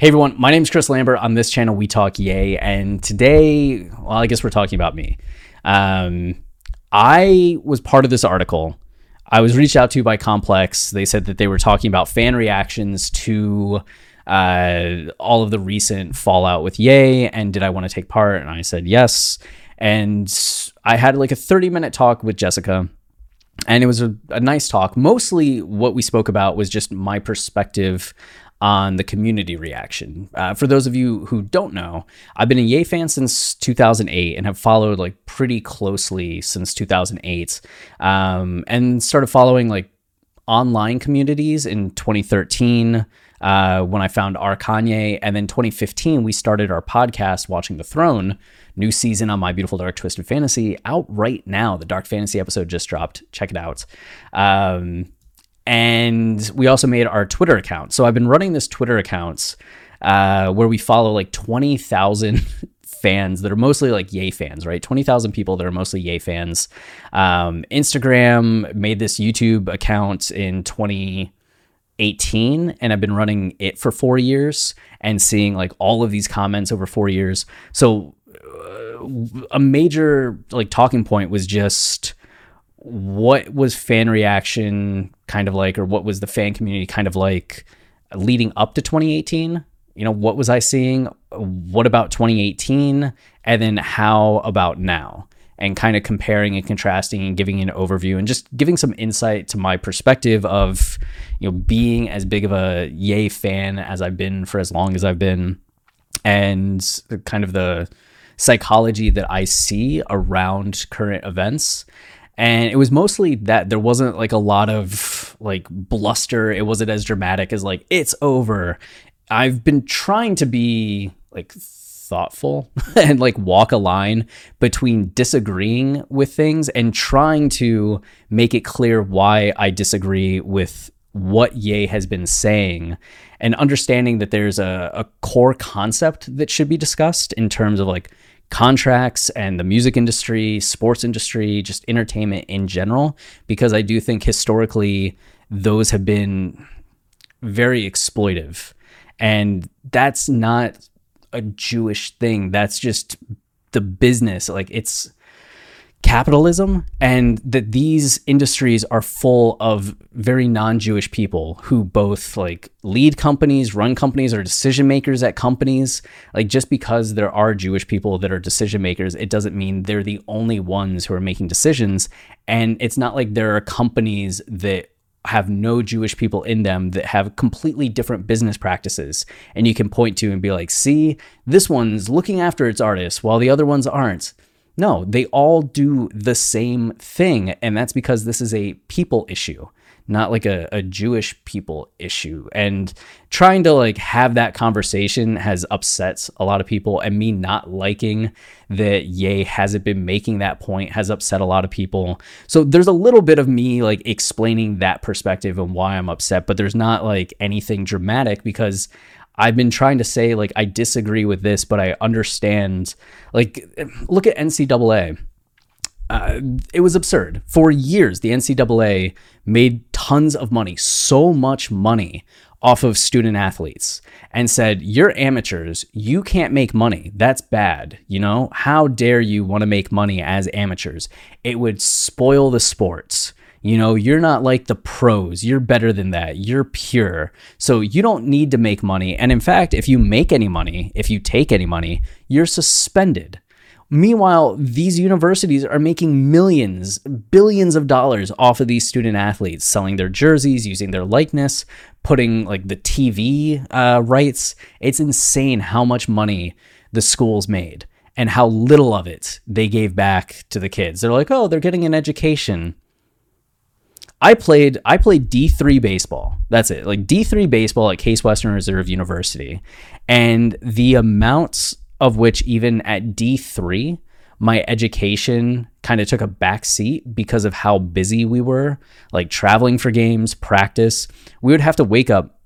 Hey everyone, my name is Chris Lambert. On this channel, we talk Ye. and today, well, I guess we're talking about me. Um, I was part of this article. I was reached out to by Complex. They said that they were talking about fan reactions to uh, all of the recent fallout with Ye and did I want to take part? And I said yes. And I had like a 30 minute talk with Jessica and it was a, a, nice talk. Mostly, what we spoke about was just my perspective on the community reaction. Uh, for those of you who don't know, I've been a Ye fan since 2008 and have followed like pretty closely since 2008, um, and started following like online communities in 2013. Uh, when I found r/Kanye, and then 2015 we started our podcast, Watching the Throne. New season on My Beautiful Dark Twisted Fantasy out right now. The Dark Fantasy episode just dropped. Check it out. Um, and we also made our Twitter account. So I've been running this Twitter accounts uh, where we follow like 20,000 fans that are mostly like Ye fans, right? 20,000 people that are mostly Ye fans. Um, Instagram made this YouTube account in 2018 and I've been running it for four years and seeing like all of these comments over four years. So uh, a major like talking point was just what was fan reaction kind of like, or what was the fan community kind of like leading up to 2018? You know, what was I seeing? What about 2018? And then how about now? And kind of comparing and contrasting and giving an overview and just giving some insight to my perspective of, you know, being as big of a Ye fan as I've been for as long as I've been and kind of the psychology that I see around current events and it was mostly that there wasn't like a lot of like bluster. It wasn't as dramatic as like it's over. I've been trying to be like thoughtful and like walk a line between disagreeing with things and trying to make it clear why i disagree with what Ye has been saying and understanding that there's a, a core concept that should be discussed in terms of like contracts and the music industry, sports industry, just entertainment in general, because I do think historically those have been very exploitive. And that's not a Jewish thing. That's just the business. Like it's capitalism and that these industries are full of very non-jewish people who both like lead companies run companies or decision makers at companies like just because there are jewish people that are decision makers it doesn't mean they're the only ones who are making decisions and it's not like there are companies that have no Jewish people in them that have completely different business practices. And you can point to and be like, see, this one's looking after its artists while the other ones aren't. No, they all do the same thing. And that's because this is a people issue, not like a, a Jewish people issue. And trying to like have that conversation has upset a lot of people. And me not liking that Ye hasn't been making that point has upset a lot of people. So there's a little bit of me like explaining that perspective and why I'm upset, but there's not like anything dramatic because I've been trying to say like I disagree with this, but I understand. Like, look at NCAA. Uh, it was absurd. For years, the NCAA made tons of money, so much money off of student athletes, and said, You're amateurs. You can't make money. That's bad. You know, how dare you want to make money as amateurs? It would spoil the sports. You know, you're not like the pros. You're better than that. You're pure. So you don't need to make money. And in fact, if you make any money, if you take any money, you're suspended. Meanwhile, these universities are making millions, billions of dollars off of these student athletes, selling their jerseys, using their likeness, putting like the TV uh, rights. It's insane how much money the schools made and how little of it they gave back to the kids. They're like, oh, they're getting an education. I played I played D3 baseball. That's it. Like D3 baseball at Case Western Reserve University. And the amounts of which even at D3 my education kind of took a back seat because of how busy we were, like traveling for games, practice. We would have to wake up,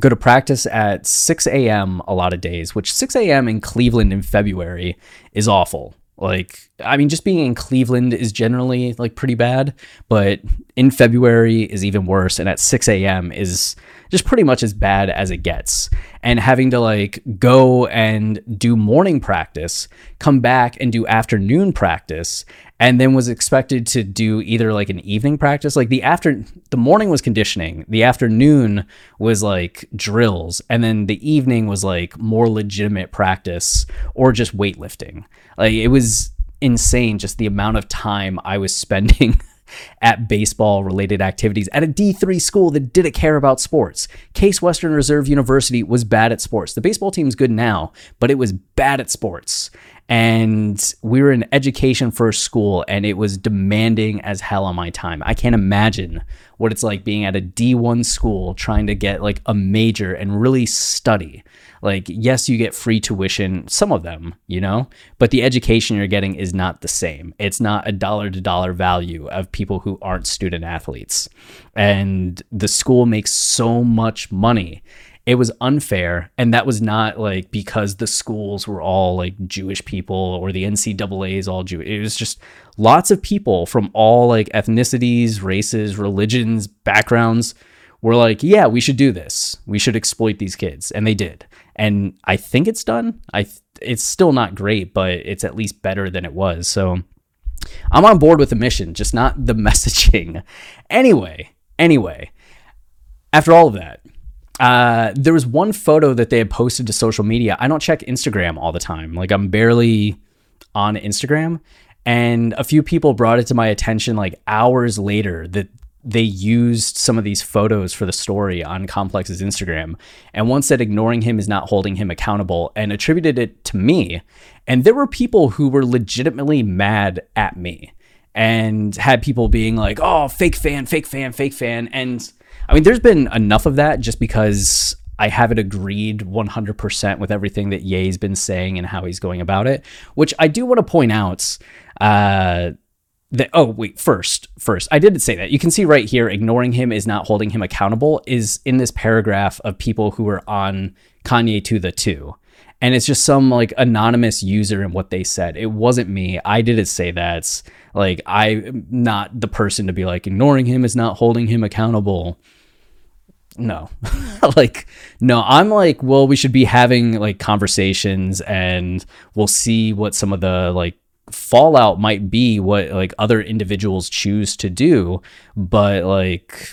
go to practice at 6 a.m. a lot of days, which 6 a.m. in Cleveland in February is awful. Like, I mean, just being in Cleveland is generally like pretty bad, but in February is even worse. And at 6 a.m. is just pretty much as bad as it gets. And having to like go and do morning practice, come back and do afternoon practice, and then was expected to do either like an evening practice. Like the after the morning was conditioning, the afternoon was like drills, and then the evening was like more legitimate practice or just weightlifting. Like it was insane just the amount of time I was spending at baseball related activities at a D3 school that didn't care about sports. Case Western Reserve University was bad at sports. The baseball team's good now, but it was bad at sports. And we were an education first school and it was demanding as hell on my time. I can't imagine what it's like being at a D1 school trying to get like a major and really study. Like, yes, you get free tuition, some of them, you know, but the education you're getting is not the same. It's not a dollar to dollar value of people who aren't student athletes. And the school makes so much money it was unfair and that was not like because the schools were all like jewish people or the ncaa is all jewish it was just lots of people from all like ethnicities races religions backgrounds were like yeah we should do this we should exploit these kids and they did and I think it's done. I it's still not great, but it's at least better than it was. So I'm on board with the mission, just not the messaging. Anyway, anyway, after all of that, uh, there was one photo that they had posted to social media. I don't check Instagram all the time. Like I'm barely on Instagram. And a few people brought it to my attention like hours later that they used some of these photos for the story on Complex's Instagram. And one said ignoring him is not holding him accountable and attributed it to me. And there were people who were legitimately mad at me and had people being like, oh, fake fan, fake fan, fake fan. And I mean, there's been enough of that just because I haven't agreed 100% with everything that Ye's been saying and how he's going about it, which I do want to point out. Uh, that oh wait first first. I didn't say that. You can see right here ignoring him is not holding him accountable is in this paragraph of people who are on KanyeToThe two. And it's just some like anonymous user and what they said. It wasn't me. I didn't say that. Like i'm not the person to be like ignoring him is not holding him accountable. No. Like no i'm like well we should be having like conversations and we'll see what some of the like fallout might be what like other individuals choose to do but like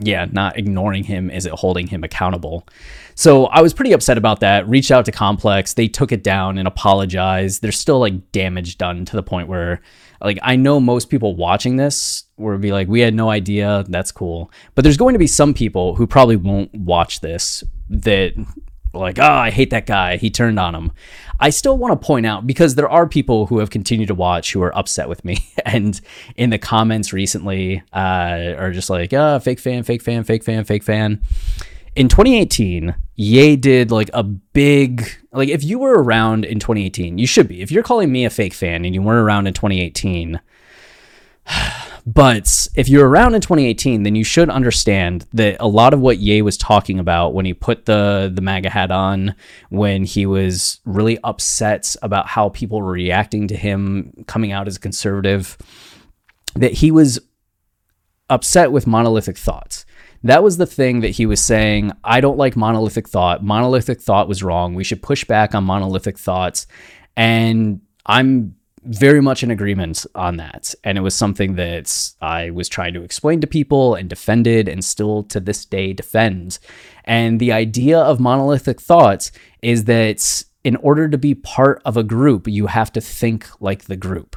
yeah not ignoring him is it holding him accountable. So i was pretty upset about that reached out to complex they took it down and apologized. There's still like damage done to the point where like i know most people watching this will be like we had no idea that's cool. But there's going to be some people who probably won't watch this that like, oh, I hate that guy. He turned on him. I still want to point out because there are people who have continued to watch who are upset with me, and in the comments recently uh, are just like, oh, fake fan, fake fan, fake fan, fake fan. In 2018, Ye did like a big like if you were around in 2018, you should be. If you're calling me a fake fan and you weren't around in 2018. But if you're around in 2018, then you should understand that a lot of what Ye was talking about when he put the the MAGA hat on, when he was really upset about how people were reacting to him coming out as a conservative, that he was upset with monolithic thoughts. That was the thing that he was saying. I don't like monolithic thought. Monolithic thought was wrong. We should push back on monolithic thoughts. And I'm very much in agreement on that. And it was something that I was trying to explain to people and defended and still to this day defend. And the idea of monolithic thoughts is that in order to be part of a group, you have to think like the group.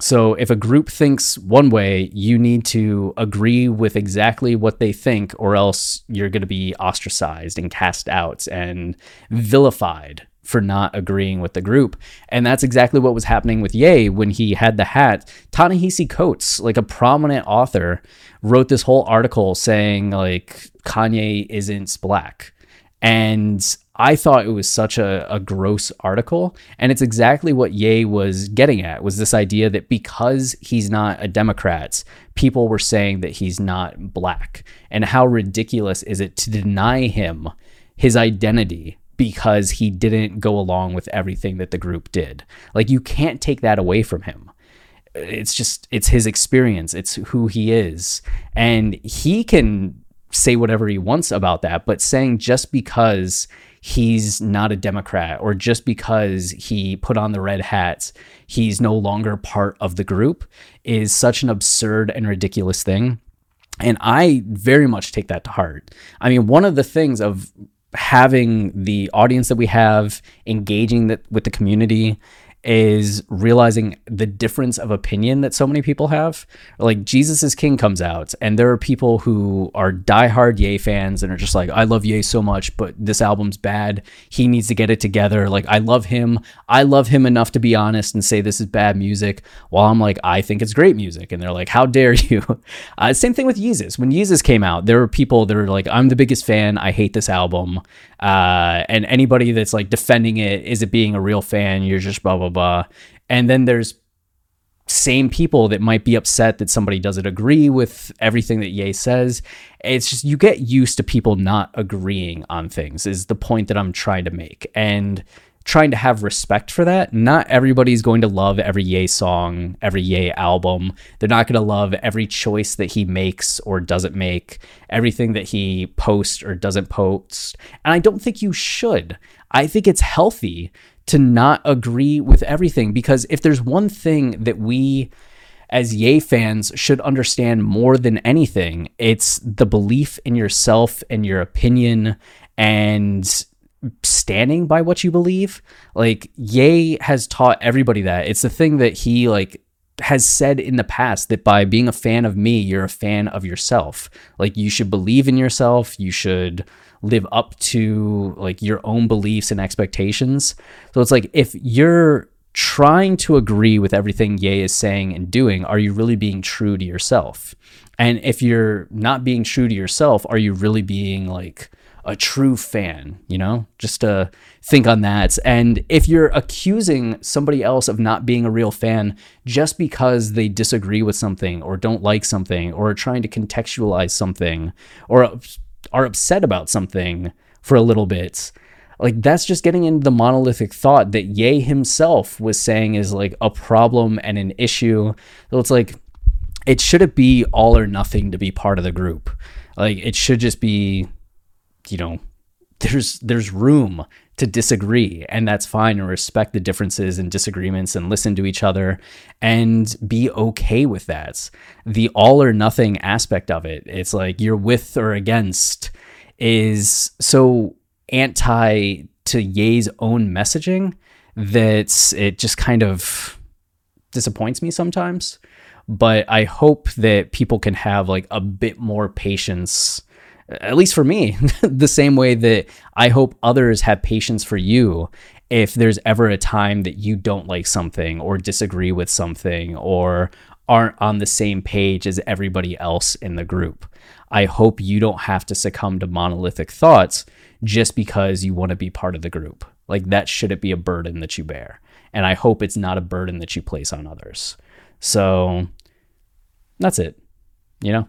So if a group thinks one way, you need to agree with exactly what they think, or else you're going to be ostracized and cast out and vilified for not agreeing with the group. And that's exactly what was happening with Ye when he had the hat. Ta-Nehisi Coates, like a prominent author, wrote this whole article saying like Kanye isn't black. And I thought it was such a, a gross article. And it's exactly what Ye was getting at was this idea that because he's not a Democrat, people were saying that he's not black. And how ridiculous is it to deny him his identity because he didn't go along with everything that the group did? Like you can't take that away from him it's just it's his experience it's who he is and he can say whatever he wants about that but saying just because he's not a Democrat or just because he put on the red hats, he's no longer part of the group is such an absurd and ridiculous thing. And I very much take that to heart. I mean, one of the things of having the audience that we have engaging that with the community is realizing the difference of opinion that so many people have. Like Jesus is King comes out, and there are people who are diehard Ye fans and are just like, I love Ye so much, but this album's bad. He needs to get it together. Like, I love him. I love him enough to be honest and say this is bad music. While I'm like, I think it's great music. And they're like, How dare you? Uh, same thing with Yeezus. When Yeezus came out, there were people that were like, I'm the biggest fan. I hate this album. Uh, and anybody that's like defending it, is it being a real fan? You're just blah, blah, blah. And then there's same people that might be upset that somebody doesn't agree with everything that Ye says. It's just you get used to people not agreeing on things, is the point that I'm trying to make. And trying to have respect for that. Not everybody's going to love every Ye song, every Ye album. They're not going to love every choice that he makes or doesn't make, everything that he posts or doesn't post. And I don't think you should. I think it's healthy to not agree with everything because if there's one thing that we as Ye fans should understand more than anything, it's the belief in yourself and your opinion and standing by what you believe. Like Ye has taught everybody that. It's the thing that he like has said in the past that by being a fan of me, you're a fan of yourself. Like you should believe in yourself, you should live up to like your own beliefs and expectations. So it's like if you're trying to agree with everything Ye is saying and doing, are you really being true to yourself? And if you're not being true to yourself, are you really being like a true fan, you know? Just to think on that. And if you're accusing somebody else of not being a real fan just because they disagree with something or don't like something or are trying to contextualize something or are upset about something for a little bit, like that's just getting into the monolithic thought that Ye himself was saying is like a problem and an issue. So it's like it shouldn't be all or nothing to be part of the group. Like it should just be you know, there's there's room to disagree and that's fine and respect the differences and disagreements and listen to each other and be okay with that. The all or nothing aspect of it, it's like you're with or against is so anti to Ye's own messaging that it just kind of disappoints me sometimes. But I hope that people can have like a bit more patience at least for me, the same way that I hope others have patience for you if there's ever a time that you don't like something or disagree with something or aren't on the same page as everybody else in the group. I hope you don't have to succumb to monolithic thoughts just because you want to be part of the group. Like that shouldn't be a burden that you bear. And I hope it's not a burden that you place on others. So that's it. You know?